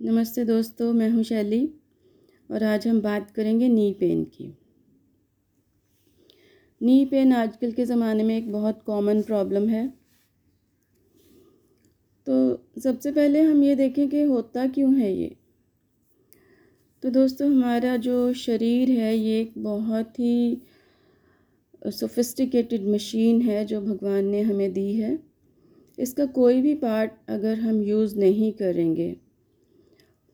नमस्ते दोस्तों, मैं हूँ शैली और आज हम बात करेंगे नी पेन की। नी पेन आजकल के ज़माने में एक बहुत कॉमन प्रॉब्लम है। तो सबसे पहले हम ये देखें कि होता क्यों है ये। तो दोस्तों, हमारा जो शरीर है, ये एक बहुत ही सोफिस्टिकेटेड मशीन है जो भगवान ने हमें दी है। इसका कोई भी पार्ट अगर हम यूज़ नहीं करेंगे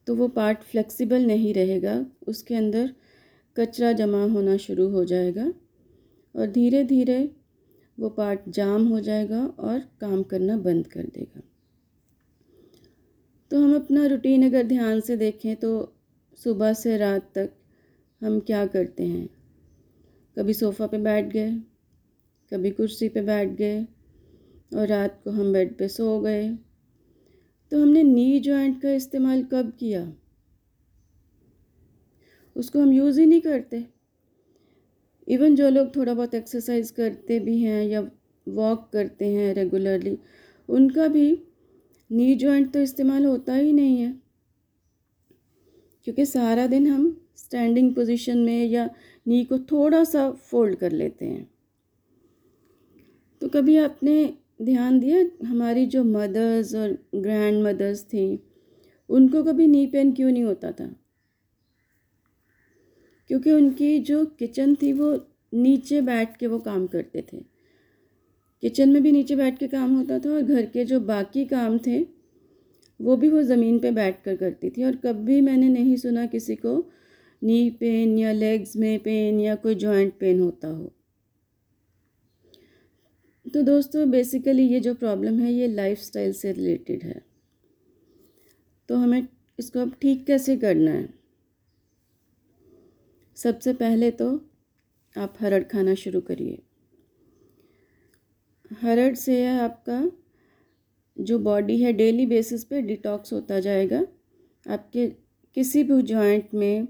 तो वो पार्ट फ्लेक्सिबल नहीं रहेगा, उसके अंदर कचरा जमा होना शुरू हो जाएगा और धीरे धीरे वो पार्ट जाम हो जाएगा और काम करना बंद कर देगा। तो हम अपना रूटीन अगर ध्यान से देखें तो सुबह से रात तक हम क्या करते हैं? कभी सोफ़ा पे बैठ गए, कभी कुर्सी पे बैठ गए और रात को हम बेड पे सो गए। तो हमने नी जॉइंट का इस्तेमाल कब किया? उसको हम यूज़ ही नहीं करते। इवन जो लोग थोड़ा बहुत एक्सरसाइज करते भी हैं या वॉक करते हैं रेगुलरली उनका भी नी जॉइंट तो इस्तेमाल होता ही नहीं है। क्योंकि सारा दिन हम स्टैंडिंग पोजीशन में या नी को थोड़ा सा फोल्ड कर लेते हैं। तो कभी आपने ध्यान दिया, हमारी जो मदर्स और ग्रैंड मदर्स थी, उनको कभी नी पेन क्यों नहीं होता था? क्योंकि उनकी जो किचन थी, वो नीचे बैठ के वो काम करते थे। किचन में भी नीचे बैठ के काम होता था और घर के जो बाकी काम थे, वो भी वो ज़मीन पे बैठ कर करती थी। और कभी मैंने नहीं सुना किसी को नी पेन या लेग्स में पेन या कोई जॉइंट पेन होता हो। तो दोस्तों बेसिकली ये जो प्रॉब्लम है, ये लाइफस्टाइल से रिलेटेड है। तो हमें इसको अब ठीक कैसे करना है? सबसे पहले तो आप हरड़ खाना शुरू करिए। हरड़ से आपका जो बॉडी है डेली बेसिस पे डिटॉक्स होता जाएगा। आपके किसी भी जॉइंट में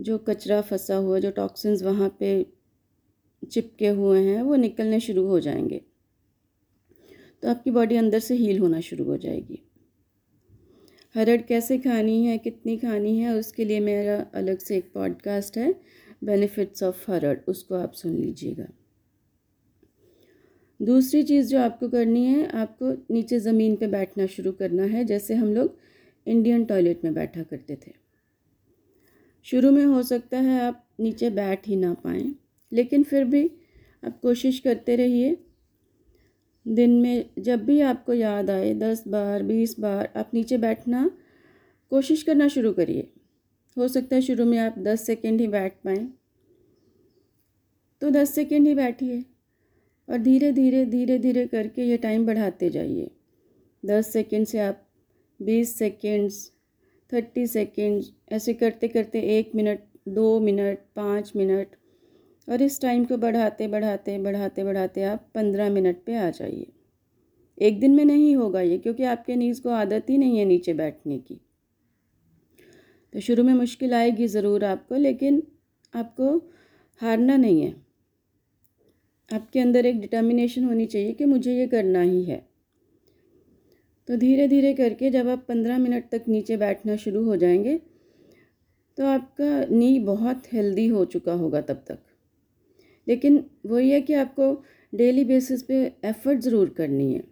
जो कचरा फंसा हुआ, जो टॉक्सिन्स वहाँ पे चिपके हुए हैं, वो निकलने शुरू हो जाएँगे। तो आपकी बॉडी अंदर से हील होना शुरू हो जाएगी। हरड़ कैसे खानी है, कितनी खानी है, उसके लिए मेरा अलग से एक पॉडकास्ट है बेनिफिट्स ऑफ़ हरड़, उसको आप सुन लीजिएगा। दूसरी चीज़ जो आपको करनी है, आपको नीचे ज़मीन पे बैठना शुरू करना है, जैसे हम लोग इंडियन टॉयलेट में बैठा करते थे। शुरू में हो सकता है आप नीचे बैठ ही ना पाएँ। लेकिन फिर भी आप कोशिश करते रहिए। दिन में जब भी आपको याद आए, दस बार, बीस बार, आप नीचे बैठना कोशिश करना शुरू करिए। हो सकता है शुरू में आप दस सेकेंड ही बैठ पाएँ। तो दस सेकेंड ही बैठिए और धीरे धीरे धीरे धीरे करके ये टाइम बढ़ाते जाइए। दस सेकेंड से आप बीस सेकेंड्स, थर्टी सेकेंड्स, ऐसे करते करते एक मिनट, दो मिनट, पाँच मिनट और इस टाइम को बढ़ाते बढ़ाते बढ़ाते बढ़ाते आप पंद्रह मिनट पे आ जाइए। एक दिन में नहीं होगा ये, क्योंकि आपके नीज़ को आदत ही नहीं है नीचे बैठने की। तो शुरू में मुश्किल आएगी ज़रूर आपको, लेकिन आपको हारना नहीं है। आपके अंदर एक डिटर्मिनेशन होनी चाहिए कि मुझे ये करना ही है। तो धीरे धीरे करके जब आप पंद्रह मिनट तक नीचे बैठना शुरू हो जाएँगे तो आपका नी बहुत हेल्दी हो चुका होगा तब तक। लेकिन वही है कि आपको डेली बेसिस पे एफ़र्ट ज़रूर करनी है।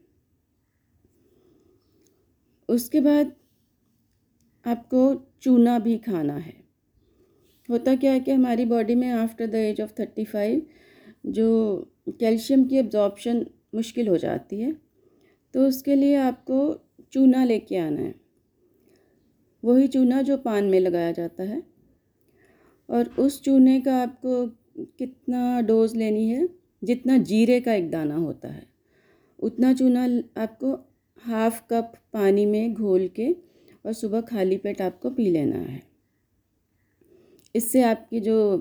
उसके बाद आपको चूना भी खाना है। होता क्या है कि हमारी बॉडी में after the age of thirty five जो कैल्शियम की एब्जॉर्प्शन मुश्किल हो जाती है तो उसके लिए आपको चूना लेके आना है। वही चूना जो पान में लगाया जाता है। और उस चूने का आपको कितना डोज लेनी है, जितना जीरे का एक दाना होता है। उतना चूना आपको हाफ़ कप पानी में घोल के और सुबह खाली पेट आपको पी लेना है। इससे आपकी जो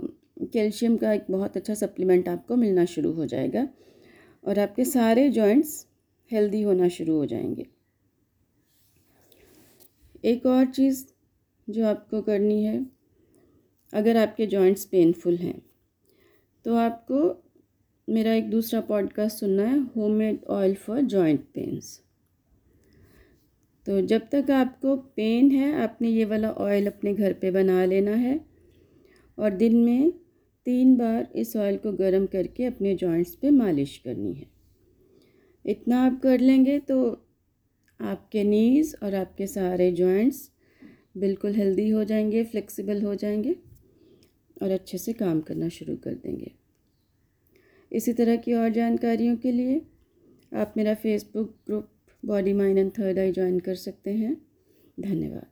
कैल्शियम का एक बहुत अच्छा सप्लीमेंट आपको मिलना शुरू हो जाएगा और आपके सारे जॉइंट्स हेल्दी होना शुरू हो जाएँगे। एक और चीज़ जो आपको करनी है, अगर आपके जॉइंट्स पेनफुल हैं तो आपको मेरा एक दूसरा पॉडकास्ट सुनना है homemade oil for joint pains तो जब तक आपको पेन है, आपने ये वाला ऑयल अपने घर पे बना लेना है और दिन में तीन बार इस ऑयल को गर्म करके अपने जॉइंट्स पे मालिश करनी है। इतना आप कर लेंगे तो आपके नीज़ और आपके सारे जॉइंट्स बिल्कुल हेल्दी हो जाएँगे फ्लेक्सिबल हो जाएँगे। और अच्छे से काम करना शुरू कर देंगे। इसी तरह की और जानकारियों के लिए आप मेरा Facebook group body mind and third eye join कर सकते हैं। धन्यवाद।